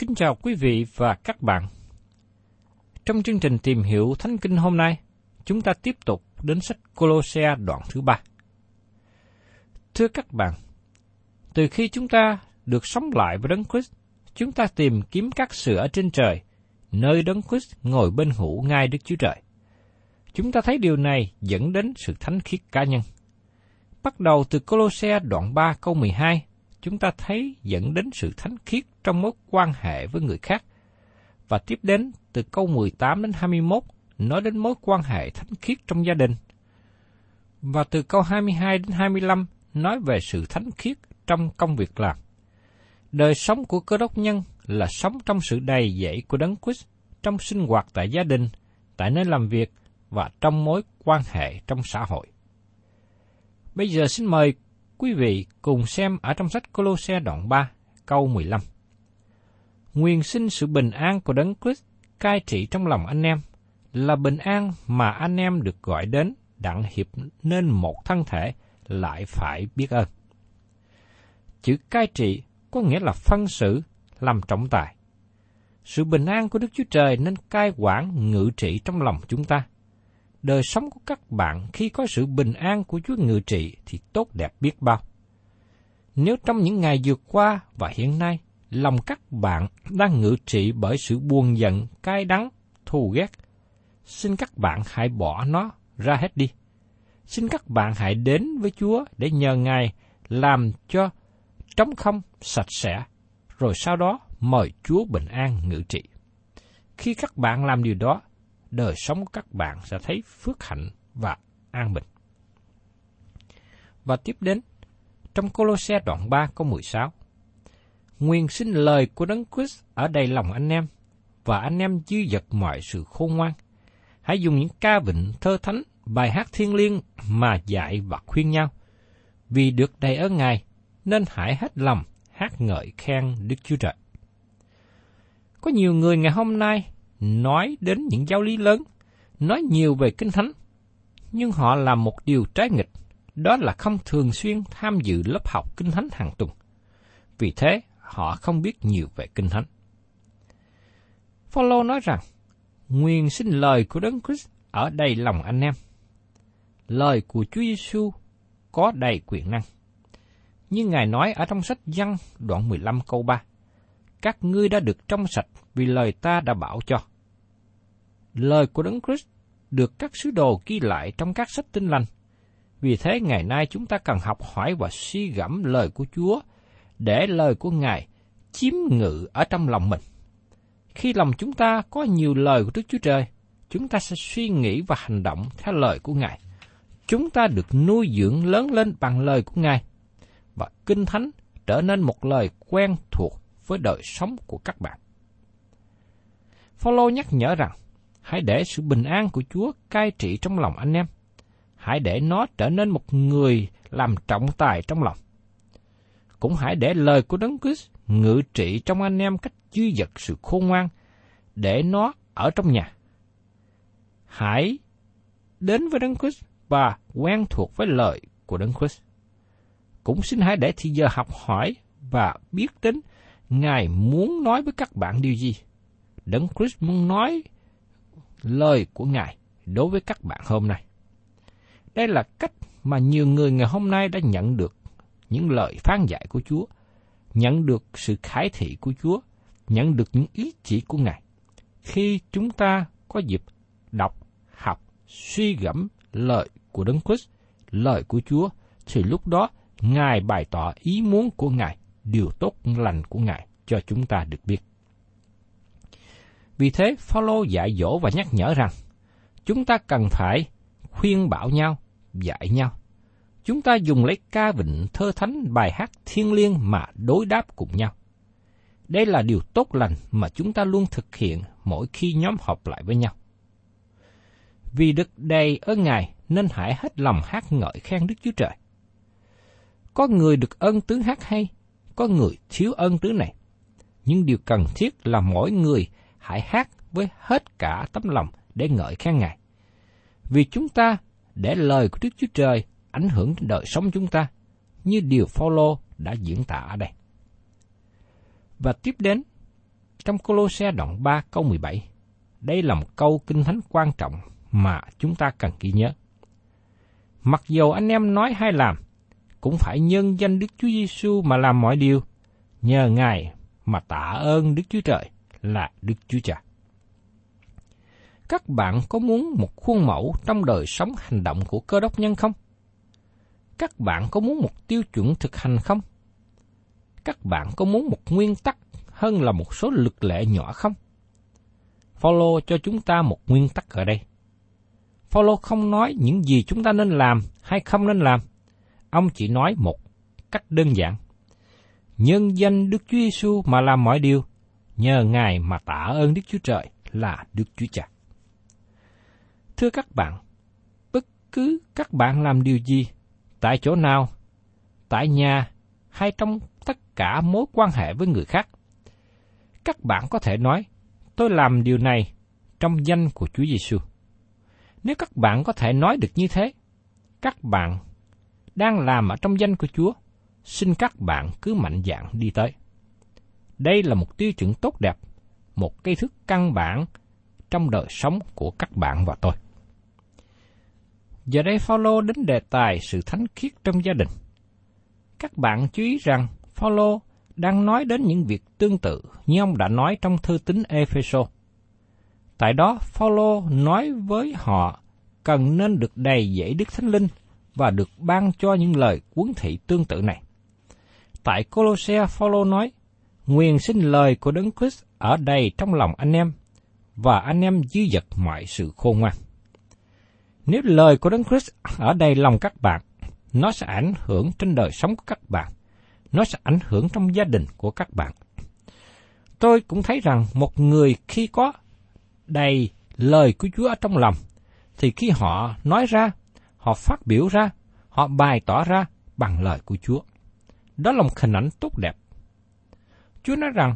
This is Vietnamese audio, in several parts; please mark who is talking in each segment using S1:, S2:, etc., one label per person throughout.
S1: Kính chào quý vị và các bạn. Trong chương trình tìm hiểu Thánh Kinh hôm nay, chúng ta tiếp tục đến sách Colosse đoạn thứ ba. Thưa các bạn, từ khi chúng ta được sống lại với Đấng Christ, chúng ta tìm kiếm các sự ở trên trời, nơi Đấng Christ ngồi bên hữu ngai Đức Chúa Trời. Chúng ta thấy điều này dẫn đến sự thánh khiết cá nhân. Bắt đầu từ Colosse đoạn 3 câu 12, chúng ta thấy dẫn đến sự thánh khiết trong mối quan hệ với người khác. Và tiếp đến từ câu 18 đến 21 nói đến mối quan hệ thánh khiết trong gia đình. Và từ câu 22 đến 25 nói về sự thánh khiết trong công việc làm. Đời sống của cơ đốc nhân là sống trong sự đầy dẫy của Đấng Christ trong sinh hoạt tại gia đình, tại nơi làm việc và trong mối quan hệ trong xã hội. Bây giờ xin mời quý vị cùng xem ở trong sách Colosse đoạn 3, câu 15. Nguyên sinh sự bình an của Đấng Christ cai trị trong lòng anh em là bình an mà anh em được gọi đến đặng hiệp nên một thân thể lại phải biết ơn. Chữ cai trị có nghĩa là phân xử, làm trọng tài. Sự bình an của Đức Chúa Trời nên cai quản ngự trị trong lòng chúng ta. Đời sống của các bạn khi có sự bình an của Chúa ngự trị thì tốt đẹp biết bao. Nếu trong những ngày vừa qua và hiện nay, lòng các bạn đang ngự trị bởi sự buồn giận, cay đắng, thù ghét, xin các bạn hãy bỏ nó ra hết đi. Xin các bạn hãy đến với Chúa để nhờ Ngài làm cho trống không, sạch sẽ, rồi sau đó mời Chúa bình an ngự trị. Khi các bạn làm điều đó, đời sống các bạn sẽ thấy phước hạnh và an bình. Và tiếp đến, trong Colosse đoạn 3 câu 16. Nguyên sinh lời của Đấng Christ ở đầy lòng anh em, và anh em dư dật mọi sự khôn ngoan. Hãy dùng những ca vịnh thơ thánh, bài hát thiên liêng mà dạy và khuyên nhau. Vì được đầy ở Ngài, nên hãy hết lòng hát ngợi khen Đức Chúa Trời. Có nhiều người ngày hôm nay nói đến những giáo lý lớn, nói nhiều về Kinh Thánh, nhưng họ làm một điều trái nghịch, đó là không thường xuyên tham dự lớp học Kinh Thánh hàng tuần. Vì thế, họ không biết nhiều về Kinh Thánh. Phaolô nói rằng, nguyên sinh lời của Đấng Christ ở đầy lòng anh em. Lời của Chúa Giêsu có đầy quyền năng. Như Ngài nói ở trong sách Giăng đoạn 15 câu 3, các ngươi đã được trong sạch vì lời ta đã bảo cho. Lời của Đấng Christ được các sứ đồ ghi lại trong các sách tinh lành. Vì thế ngày nay chúng ta cần học hỏi và suy gẫm lời của Chúa để lời của Ngài chiếm ngự ở trong lòng mình. Khi lòng chúng ta có nhiều lời của Đức Chúa Trời, chúng ta sẽ suy nghĩ và hành động theo lời của Ngài. Chúng ta được nuôi dưỡng lớn lên bằng lời của Ngài. Và Kinh Thánh trở nên một lời quen thuộc với đời sống của các bạn. Phaolô nhắc nhở rằng, hãy để sự bình an của Chúa cai trị trong lòng anh em. Hãy để nó trở nên một người làm trọng tài trong lòng. Cũng hãy để lời của Đấng Christ ngự trị trong anh em cách dư dật sự khôn ngoan, để nó ở trong nhà. Hãy đến với Đấng Christ và quen thuộc với lời của Đấng Christ. Cũng xin hãy để thì giờ học hỏi và biết đến Ngài muốn nói với các bạn điều gì. Đấng Christ muốn nói lời của Ngài đối với các bạn hôm nay. Đây là cách mà nhiều người ngày hôm nay đã nhận được những lời phán dạy của Chúa, nhận được sự khải thị của Chúa, nhận được những ý chỉ của Ngài. Khi chúng ta có dịp đọc, học, suy gẫm lời của Đấng Christ, lời của Chúa, thì lúc đó Ngài bày tỏ ý muốn của Ngài, điều tốt lành của Ngài cho chúng ta được biết. Vì thế, Phaolô dạy dỗ và nhắc nhở rằng, chúng ta cần phải khuyên bảo nhau, dạy nhau. Chúng ta dùng lấy ca vịnh thơ thánh bài hát thiên liêng mà đối đáp cùng nhau. Đây là điều tốt lành mà chúng ta luôn thực hiện mỗi khi nhóm họp lại với nhau. Vì được đầy ơn Ngài nên hãy hết lòng hát ngợi khen Đức Chúa Trời. Có người được ơn tứ hát hay, có người thiếu ơn tứ này. Nhưng điều cần thiết là mỗi người hãy hát với hết cả tấm lòng để ngợi khen Ngài. Vì chúng ta để lời của Đức Chúa Trời ảnh hưởng đến đời sống chúng ta, như điều Phaolô đã diễn tả ở đây. Và tiếp đến, trong Colosse đoạn 3 câu 17, đây là một câu kinh thánh quan trọng mà chúng ta cần ghi nhớ. Mặc dù anh em nói hay làm, cũng phải nhân danh Đức Chúa Giêsu mà làm mọi điều, nhờ Ngài mà tạ ơn Đức Chúa Trời là Đức Chúa Cha. Các bạn có muốn một khuôn mẫu trong đời sống hành động của cơ đốc nhân không? Các bạn có muốn một tiêu chuẩn thực hành không? Các bạn có muốn một nguyên tắc hơn là một số lực lệ nhỏ không? Follow cho chúng ta một nguyên tắc ở đây. Follow không nói những gì chúng ta nên làm hay không nên làm. Ông chỉ nói một cách đơn giản. Nhân danh Đức Chúa Giêsu mà làm mọi điều, nhờ Ngài mà tạ ơn Đức Chúa Trời là Đức Chúa Cha. Thưa các bạn, bất cứ các bạn làm điều gì, tại chỗ nào, tại nhà hay trong tất cả mối quan hệ với người khác, các bạn có thể nói, tôi làm điều này trong danh của Chúa Giêsu. Nếu các bạn có thể nói được như thế, các bạn đang làm ở trong danh của Chúa, xin các bạn cứ mạnh dạn đi tới. Đây là một tiêu chuẩn tốt đẹp, một cây thức căn bản trong đời sống của các bạn và tôi. Giờ đây Phaolô đến đề tài sự thánh khiết trong gia đình. Các bạn chú ý rằng Phaolô đang nói đến những việc tương tự như ông đã nói trong thư tín Epheso. Tại đó, Phaolô nói với họ cần nên được đầy dẫy Đức Thánh Linh và được ban cho những lời cuốn thị tương tự này. Tại Colosse, Phaolô nói: Nguyện xin lời của Đấng Christ ở đây trong lòng anh em, và anh em dư dật mọi sự khôn ngoan. Nếu lời của Đấng Christ ở đây lòng các bạn, nó sẽ ảnh hưởng trên đời sống của các bạn, nó sẽ ảnh hưởng trong gia đình của các bạn. Tôi cũng thấy rằng một người khi có đầy lời của Chúa ở trong lòng, thì khi họ nói ra, họ phát biểu ra, họ bày tỏ ra bằng lời của Chúa. Đó là một hình ảnh tốt đẹp Chúa nói rằng,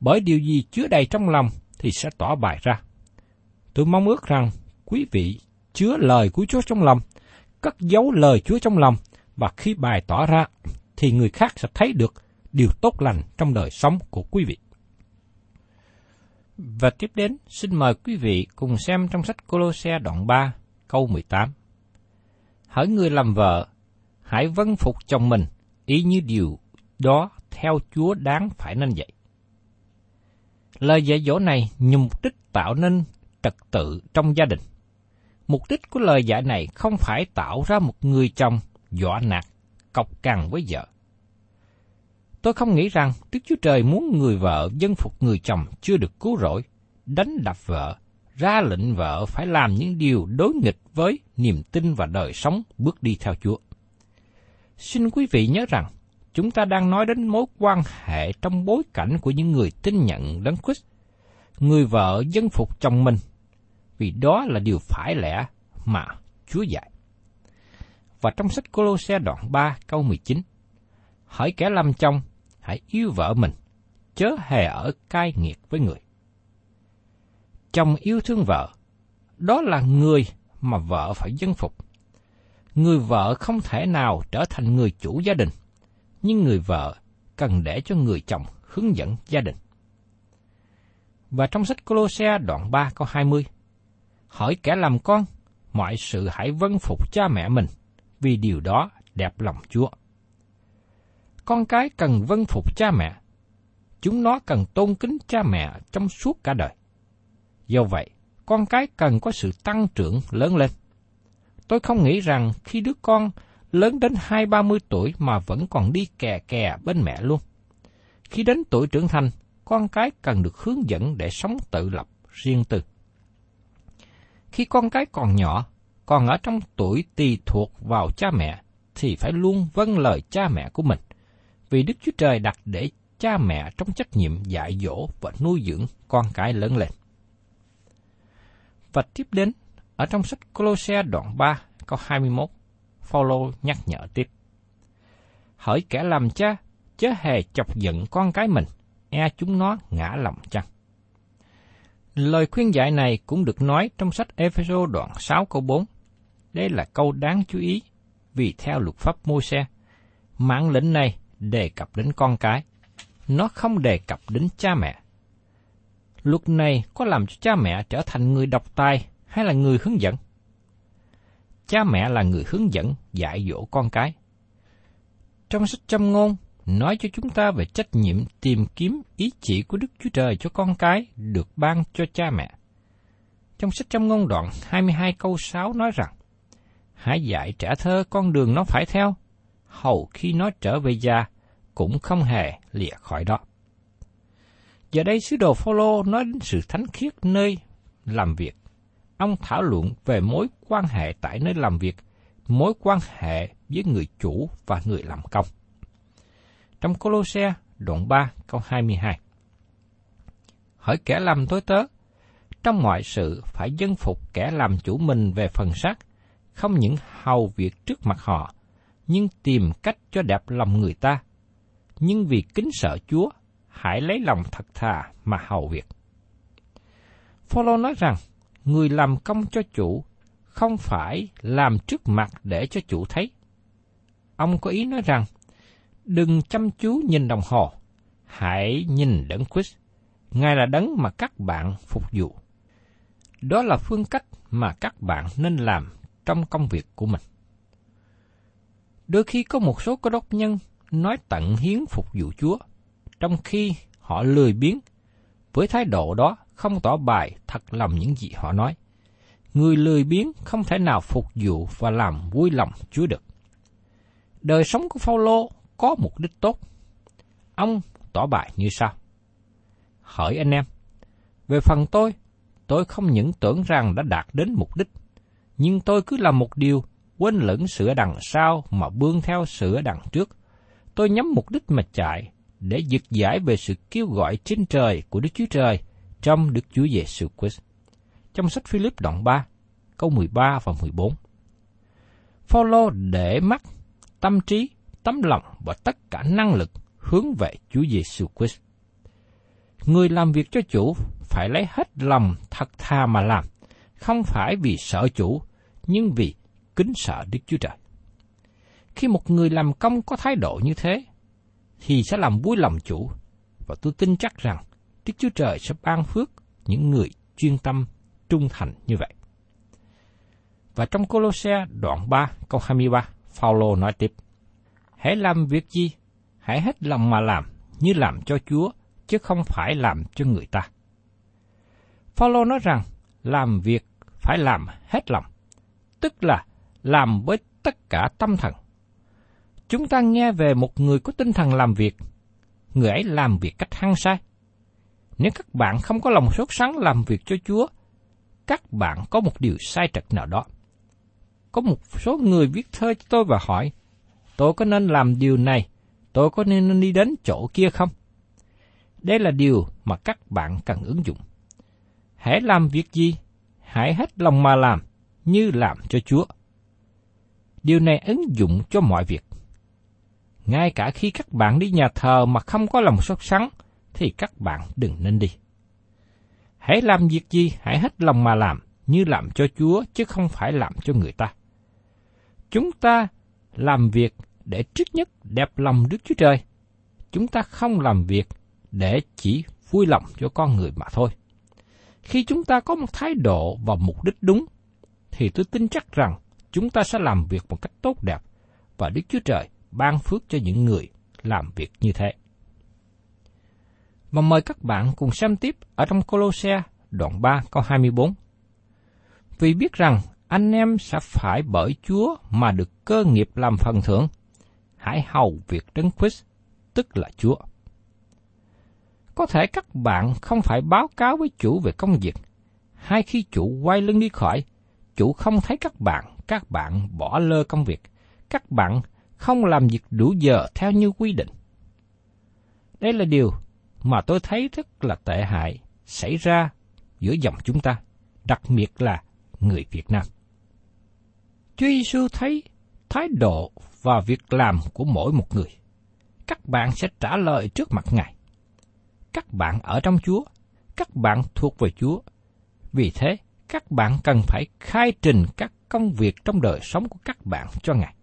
S1: bởi điều gì chứa đầy trong lòng thì sẽ tỏ bài ra. Tôi mong ước rằng quý vị chứa lời của Chúa trong lòng, cất giấu lời Chúa trong lòng, và khi bài tỏ ra thì người khác sẽ thấy được điều tốt lành trong đời sống của quý vị. Và tiếp đến, xin mời quý vị cùng xem trong sách Colosse đoạn 3, câu 18. Hỡi người làm vợ, hãy vâng phục chồng mình, ý như điều đó theo Chúa đáng phải nên vậy. Lời dạy dỗ này nhằm mục đích tạo nên trật tự trong gia đình. Mục đích của lời dạy này không phải tạo ra một người chồng dọa nạt, cọc cằn với vợ. Tôi không nghĩ rằng Đức Chúa Trời muốn người vợ dân phục người chồng chưa được cứu rỗi, đánh đập vợ, ra lệnh vợ phải làm những điều đối nghịch với niềm tin và đời sống bước đi theo Chúa. Xin quý vị nhớ rằng, chúng ta đang nói đến mối quan hệ trong bối cảnh của những người tin nhận đấng Christ. Người vợ dân phục chồng mình, vì đó là điều phải lẽ mà Chúa dạy. Và trong sách Colosse đoạn 3 câu 19, Hỡi kẻ làm chồng, hãy yêu vợ mình, chớ hề ở cai nghiệt với người. Chồng yêu thương vợ, đó là người mà vợ phải dân phục. Người vợ không thể nào trở thành người chủ gia đình, nhưng người vợ cần để cho người chồng hướng dẫn gia đình. Và trong sách Colosse đoạn 3 câu 20, hỏi kẻ làm con, mọi sự hãy vâng phục cha mẹ mình, vì điều đó đẹp lòng Chúa. Con cái cần vâng phục cha mẹ, chúng nó cần tôn kính cha mẹ trong suốt cả đời. Do vậy, con cái cần có sự tăng trưởng lớn lên. Tôi không nghĩ rằng khi đứa con lớn đến hai ba mươi tuổi mà vẫn còn đi kè kè bên mẹ luôn. Khi đến tuổi trưởng thành, con cái cần được hướng dẫn để sống tự lập, riêng tư. Khi con cái còn nhỏ, còn ở trong tuổi tùy thuộc vào cha mẹ, thì phải luôn vâng lời cha mẹ của mình, vì Đức Chúa Trời đặt để cha mẹ trong trách nhiệm dạy dỗ và nuôi dưỡng con cái lớn lên. Và tiếp đến, ở trong sách Colosse đoạn 3, câu 21, Phaolô nhắc nhở tiếp. Hỡi kẻ làm cha, chớ hề chọc giận con cái mình, e chúng nó ngã lòng chăng. Lời khuyên dạy này cũng được nói trong sách Ephesos đoạn 6 câu 4. Đây là câu đáng chú ý, vì theo luật pháp môi xe, mạng lệnh này đề cập đến con cái, nó không đề cập đến cha mẹ. Luật này có làm cho cha mẹ trở thành người độc tài hay là người hướng dẫn? Cha mẹ là người hướng dẫn dạy dỗ con cái. Trong sách châm ngôn, nói cho chúng ta về trách nhiệm tìm kiếm ý chỉ của Đức Chúa Trời cho con cái được ban cho cha mẹ. Trong sách châm ngôn đoạn 22 câu 6 nói rằng, Hãy dạy trẻ thơ con đường nó phải theo, hầu khi nó trở về già, cũng không hề lìa khỏi đó. Giờ đây sứ đồ Phaolô nói đến sự thánh khiết nơi làm việc. Ông thảo luận về mối quan hệ tại nơi làm việc, mối quan hệ với người chủ và người làm công. Trong Colosse đoạn 3 câu 22 Hỡi kẻ làm tối tớ, trong mọi sự phải dân phục kẻ làm chủ mình về phần xác, không những hầu việc trước mặt họ, nhưng tìm cách cho đẹp lòng người ta. Nhưng vì kính sợ Chúa, hãy lấy lòng thật thà mà hầu việc. Phaolô nói rằng, người làm công cho chủ không phải làm trước mặt để cho chủ thấy. Ông có ý nói rằng, đừng chăm chú nhìn đồng hồ, hãy nhìn đấng Christ. Ngài là đấng mà các bạn phục vụ. Đó là phương cách mà các bạn nên làm trong công việc của mình. Đôi khi có một số cơ đốc nhân nói tận hiến phục vụ Chúa, trong khi họ lười biếng, với thái độ đó không tỏ bài thật lòng những gì họ nói. Người lười biếng không thể nào phục vụ và làm vui lòng Chúa được. Đời sống của Phaolô có mục đích tốt. Ông tỏ bài như sau. Hỏi anh em, về phần tôi, tôi không những tưởng rằng đã đạt đến mục đích, nhưng tôi cứ làm một điều, quên lẫn sửa đằng sau mà bươn theo sửa đằng trước. Tôi nhắm mục đích mà chạy, để giật giải về sự kêu gọi trên trời của Đức Chúa Trời trong Đức Chúa Giêsu Christ. Trong sách Philip đoạn 3, câu 13 và 14. Phaolô để mắt, tâm trí, tấm lòng và tất cả năng lực hướng về Chúa Giêsu Christ. Người làm việc cho chủ phải lấy hết lòng thật thà mà làm, không phải vì sợ chủ, nhưng vì kính sợ Đức Chúa Trời. Khi một người làm công có thái độ như thế, thì sẽ làm vui lòng chủ, và tôi tin chắc rằng Đức Chúa Trời sẽ ban phước những người chuyên tâm, trung thành như vậy. Và trong Colosse đoạn 3 câu 23, Phaolô nói tiếp: Hãy làm việc gì? Hãy hết lòng mà làm, như làm cho Chúa, chứ không phải làm cho người ta. Phaolô nói rằng làm việc phải làm hết lòng, tức là làm với tất cả tâm thần. Chúng ta nghe về một người có tinh thần làm việc, người ấy làm việc cách hăng say. Nếu các bạn không có lòng sốt sắng làm việc cho Chúa, các bạn có một điều sai trật nào đó. Có một số người viết thơ cho tôi và hỏi, tôi có nên làm điều này, tôi có nên đi đến chỗ kia không? Đây là điều mà các bạn cần ứng dụng. Hãy làm việc gì, hãy hết lòng mà làm, như làm cho Chúa. Điều này ứng dụng cho mọi việc. Ngay cả khi các bạn đi nhà thờ mà không có lòng sốt sắng, thì các bạn đừng nên đi. Hãy làm việc gì, hãy hết lòng mà làm, như làm cho Chúa chứ không phải làm cho người ta. Chúng ta làm việc để trước nhất đẹp lòng Đức Chúa Trời. Chúng ta không làm việc để chỉ vui lòng cho con người mà thôi. Khi chúng ta có một thái độ và mục đích đúng, thì tôi tin chắc rằng chúng ta sẽ làm việc một cách tốt đẹp và Đức Chúa Trời ban phước cho những người làm việc như thế. Và mời các bạn cùng xem tiếp ở trong Colosse đoạn 3 câu 24. Vì biết rằng anh em sẽ phải bởi Chúa mà được cơ nghiệp làm phần thưởng, hãy hầu việc Đấng Christ, tức là Chúa. Có thể các bạn không phải báo cáo với chủ về công việc, hay khi chủ quay lưng đi khỏi, chủ không thấy các bạn, các bạn bỏ lơ công việc, các bạn không làm việc đủ giờ theo như quy định. Đây là điều mà tôi thấy rất là tệ hại xảy ra giữa dòng chúng ta, đặc biệt là người Việt Nam. Chúa Giêsu thấy thái độ và việc làm của mỗi một người. Các bạn sẽ trả lời trước mặt Ngài. Các bạn ở trong Chúa, các bạn thuộc về Chúa. Vì thế, các bạn cần phải khai trình các công việc trong đời sống của các bạn cho Ngài.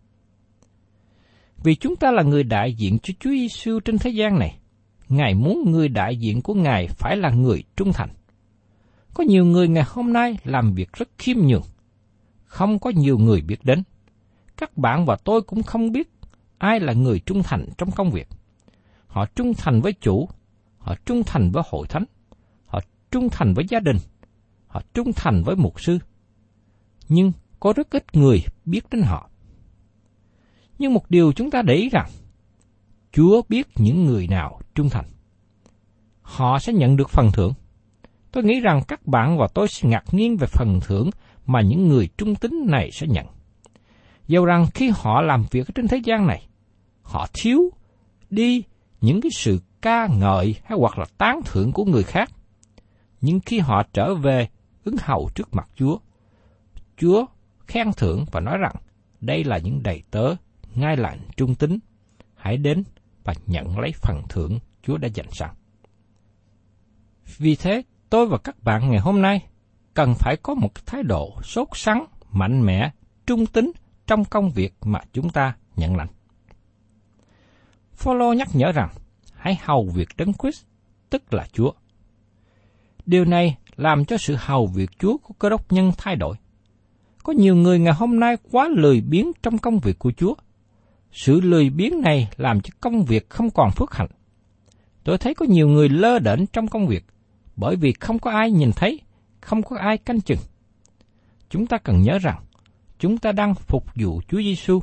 S1: Vì chúng ta là người đại diện cho Chúa Giêsu trên thế gian này, Ngài muốn người đại diện của Ngài phải là người trung thành. Có nhiều người ngày hôm nay làm việc rất khiêm nhường, không có nhiều người biết đến. Các bạn và tôi cũng không biết ai là người trung thành trong công việc. Họ trung thành với chủ, họ trung thành với hội thánh, họ trung thành với gia đình, họ trung thành với mục sư. Nhưng có rất ít người biết đến họ. Nhưng một điều chúng ta để ý rằng, Chúa biết những người nào trung thành. Họ sẽ nhận được phần thưởng. Tôi nghĩ rằng các bạn và tôi sẽ ngạc nhiên về phần thưởng mà những người trung tín này sẽ nhận. Dầu rằng khi họ làm việc trên thế gian này, họ thiếu đi những cái sự ca ngợi hay hoặc là tán thưởng của người khác. Nhưng khi họ trở về ứng hầu trước mặt Chúa, Chúa khen thưởng và nói rằng đây là những đầy tớ ngay lành trung tín. Hãy đến và nhận lấy phần thưởng Chúa đã dành sẵn. Vì thế, tôi và các bạn ngày hôm nay cần phải có một thái độ sốt sắng, mạnh mẽ, trung tín trong công việc mà chúng ta nhận lãnh. Phaolô nhắc nhở rằng, hãy hầu việc đấng Christ, tức là Chúa. Điều này làm cho sự hầu việc Chúa của cơ đốc nhân thay đổi. Có nhiều người ngày hôm nay quá lười biếng trong công việc của Chúa. Sự lười biếng này làm cho công việc không còn phước hạnh. Tôi thấy có nhiều người lơ đễnh trong công việc, bởi vì không có ai nhìn thấy, không có ai canh chừng. Chúng ta cần nhớ rằng, chúng ta đang phục vụ Chúa Giêsu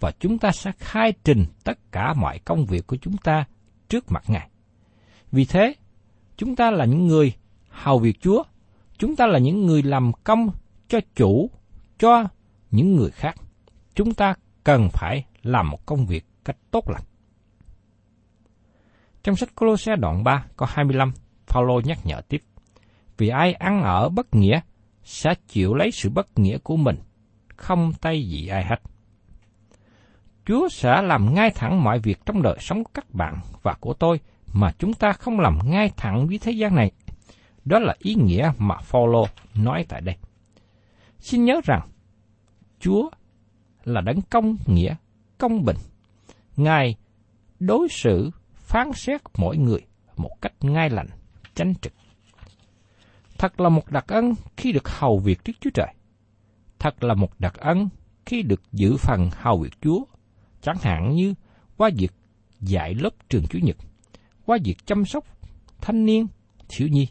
S1: và chúng ta sẽ khai trình tất cả mọi công việc của chúng ta trước mặt Ngài. Vì thế, chúng ta là những người hầu việc Chúa, chúng ta là những người làm công cho chủ, cho những người khác. Chúng ta cần phải làm một công việc cách tốt lành. Trong sách Colosse đoạn 3 có 25, Phaolô nhắc nhở tiếp: Vì ai ăn ở bất nghĩa sẽ chịu lấy sự bất nghĩa của mình, không tay gì ai hết. Chúa sẽ làm ngay thẳng mọi việc trong đời sống của các bạn và của tôi mà chúng ta không làm ngay thẳng với thế gian này. Đó là ý nghĩa mà Phaolô nói tại đây. Xin nhớ rằng, Chúa là đấng công nghĩa, công bình. Ngài đối xử, phán xét mỗi người một cách ngay lành, chánh trực. Thật là một đặc ân khi được hầu việc Đức Chúa Trời. Thật là một đặc ân khi được giữ phần hầu việc Chúa, chẳng hạn như qua việc dạy lớp trường Chủ nhật, qua việc chăm sóc thanh niên, thiếu nhi,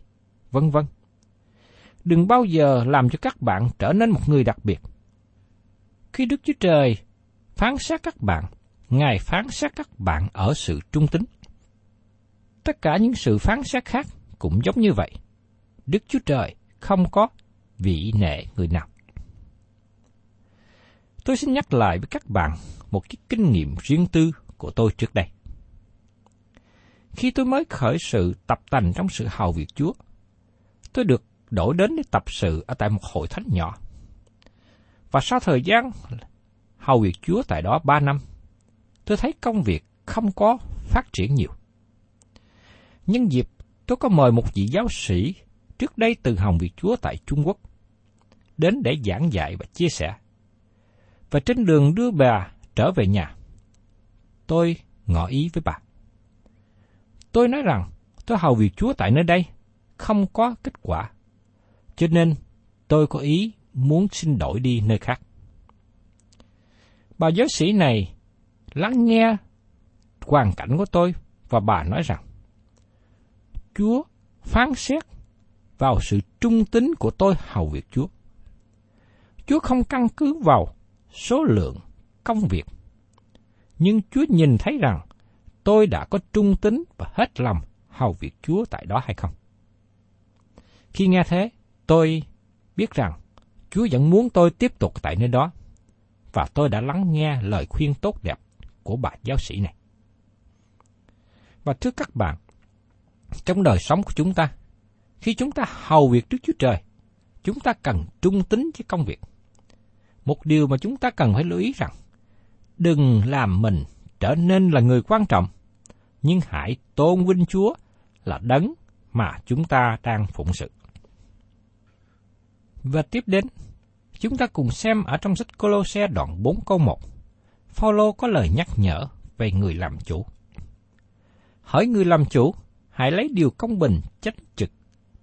S1: vân vân. Đừng bao giờ làm cho các bạn trở nên một người đặc biệt. Khi Đức Chúa Trời phán xét các bạn, Ngài phán xét các bạn ở sự trung tín. Tất cả những sự phán xét khác cũng giống như vậy. Đức Chúa Trời không có vị nệ người nào. Tôi xin nhắc lại với các bạn một cái kinh nghiệm riêng tư của tôi trước đây. Khi tôi mới khởi sự tập tành trong sự hầu việc Chúa, tôi được đổi đến để tập sự ở tại một hội thánh nhỏ. Và sau thời gian hầu việc Chúa tại đó ba năm, tôi thấy công việc không có phát triển nhiều. Nhân dịp tôi có mời một vị giáo sĩ trước đây từ hồng việc Chúa tại Trung Quốc đến để giảng dạy và chia sẻ. Và trên đường đưa bà trở về nhà, tôi ngỏ ý với bà. Tôi nói rằng tôi hầu việc Chúa tại nơi đây không có kết quả, cho nên tôi có ý muốn xin đổi đi nơi khác. Bà giáo sĩ này lắng nghe hoàn cảnh của tôi và bà nói rằng Chúa phán xét vào sự trung tín của tôi hầu việc Chúa. Chúa không căn cứ vào số lượng công việc, nhưng Chúa nhìn thấy rằng tôi đã có trung tín và hết lòng hầu việc Chúa tại đó hay không. Khi nghe thế, tôi biết rằng Chúa vẫn muốn tôi tiếp tục tại nơi đó, và tôi đã lắng nghe lời khuyên tốt đẹp của bà giáo sĩ này. Và thưa các bạn, trong đời sống của chúng ta, khi chúng ta hầu việc trước Chúa Trời, chúng ta cần trung tín với công việc. Một điều mà chúng ta cần phải lưu ý rằng, đừng làm mình trở nên là người quan trọng, nhưng hãy tôn vinh Chúa là đấng mà chúng ta đang phụng sự. Và tiếp đến, chúng ta cùng xem ở trong sách Colosse đoạn 4 câu 1. Phaolô có lời nhắc nhở về người làm chủ. Hỡi người làm chủ, hãy lấy điều công bình, trách trực,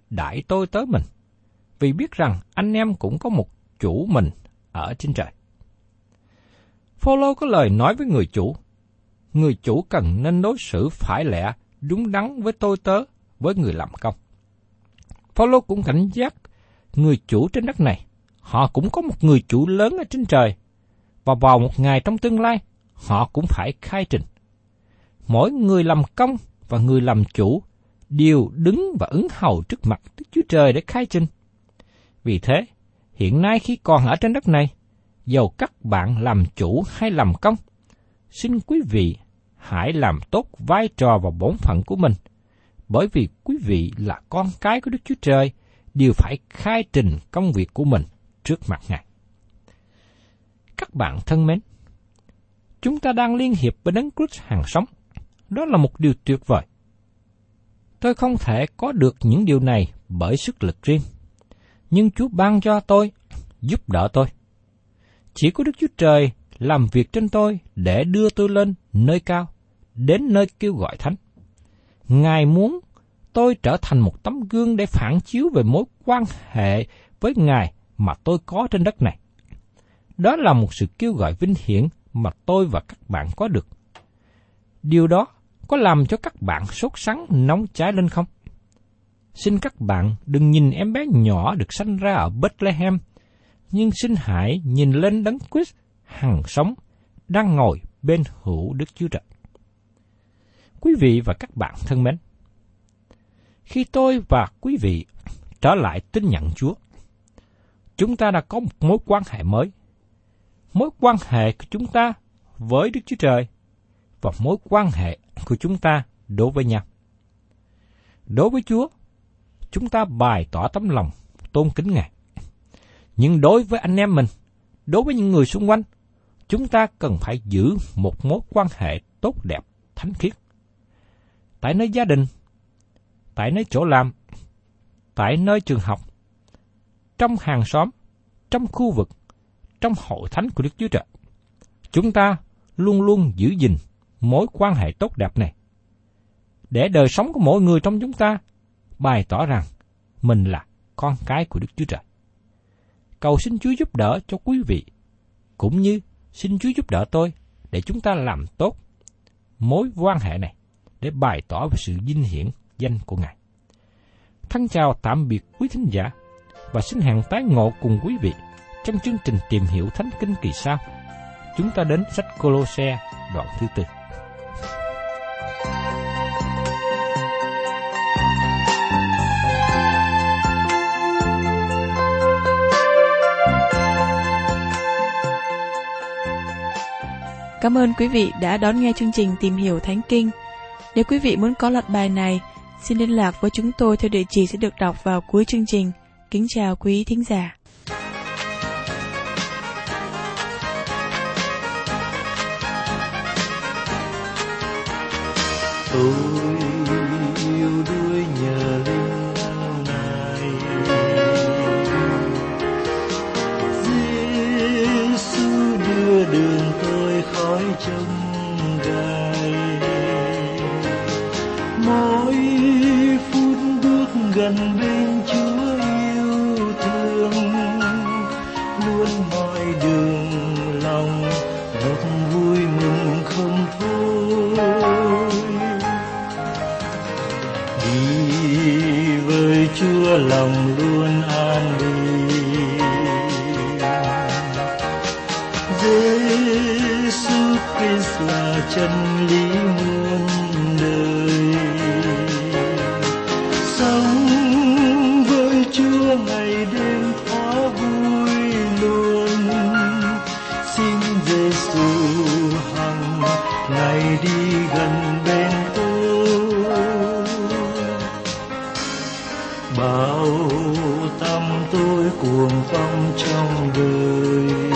S1: đại tôi tới mình, vì biết rằng anh em cũng có một chủ mình ở trên trời. Phaolô có lời nói với người chủ, người chủ cần nên đối xử phải lẽ, đúng đắn với tôi tớ, với người làm công. Phaolô cũng cảnh giác người chủ trên đất này, họ cũng có một người chủ lớn ở trên trời, và vào một ngày trong tương lai, họ cũng phải khai trình. Mỗi người làm công và người làm chủ đều đứng và ứng hầu trước mặt Đức Chúa Trời để khai trình. Vì thế, hiện nay khi còn ở trên đất này, dầu các bạn làm chủ hay làm công, xin quý vị hãy làm tốt vai trò và bổn phận của mình, bởi vì quý vị là con cái của Đức Chúa Trời, đều phải khai trình công việc của mình trước mặt Ngài. Các bạn thân mến, chúng ta đang liên hiệp với Đấng Christ hàng sống. Đó là một điều tuyệt vời. Tôi không thể có được những điều này bởi sức lực riêng, nhưng Chúa ban cho tôi, giúp đỡ tôi. Chỉ có Đức Chúa Trời làm việc trên tôi để đưa tôi lên nơi cao, đến nơi kêu gọi thánh. Ngài muốn tôi trở thành một tấm gương để phản chiếu về mối quan hệ với Ngài mà tôi có trên đất này. Đó là một sự kêu gọi vinh hiển mà tôi và các bạn có được. Điều đó có làm cho các bạn sốt sắng nóng cháy lên không? Xin các bạn đừng nhìn em bé nhỏ được sanh ra ở Bethlehem, nhưng xin hãy nhìn lên đấng Christ hằng sống đang ngồi bên hữu Đức Chúa Trời. Quý vị và các bạn thân mến, khi tôi và quý vị trở lại tin nhận Chúa, chúng ta đã có một mối quan hệ mới. Mối quan hệ của chúng ta với Đức Chúa Trời và mối quan hệ của chúng ta đối với nhau. Đối với Chúa, chúng ta bày tỏ tấm lòng tôn kính Ngài. Nhưng đối với anh em mình, đối với những người xung quanh, chúng ta cần phải giữ một mối quan hệ tốt đẹp, thánh khiết. Tại nơi gia đình, tại nơi chỗ làm, tại nơi trường học, trong hàng xóm, trong khu vực, trong hội thánh của Đức Chúa Trời. Chúng ta luôn luôn giữ gìn mối quan hệ tốt đẹp này. Để đời sống của mỗi người trong chúng ta bày tỏ rằng mình là con cái của Đức Chúa Trời. Cầu xin Chúa giúp đỡ cho quý vị, cũng như xin Chúa giúp đỡ tôi để chúng ta làm tốt mối quan hệ này để bày tỏ về sự vinh hiển danh của Ngài. Thân chào tạm biệt quý thính giả và xin hẹn tái ngộ cùng quý vị trong chương trình tìm hiểu Thánh Kinh kỳ sau. Chúng ta đến sách Colosse đoạn thứ tư.
S2: Cảm ơn quý vị đã đón nghe chương trình Tìm hiểu Thánh Kinh. Nếu quý vị muốn có loạt bài này, xin liên lạc với chúng tôi theo địa chỉ sẽ được đọc vào cuối chương trình. Kính chào quý thính giả.
S3: Tôi yêu đuôi nhờ linh này Giêsu đưa đường tôi khỏi trông gai bao tâm tôi cuồng phong trong đời.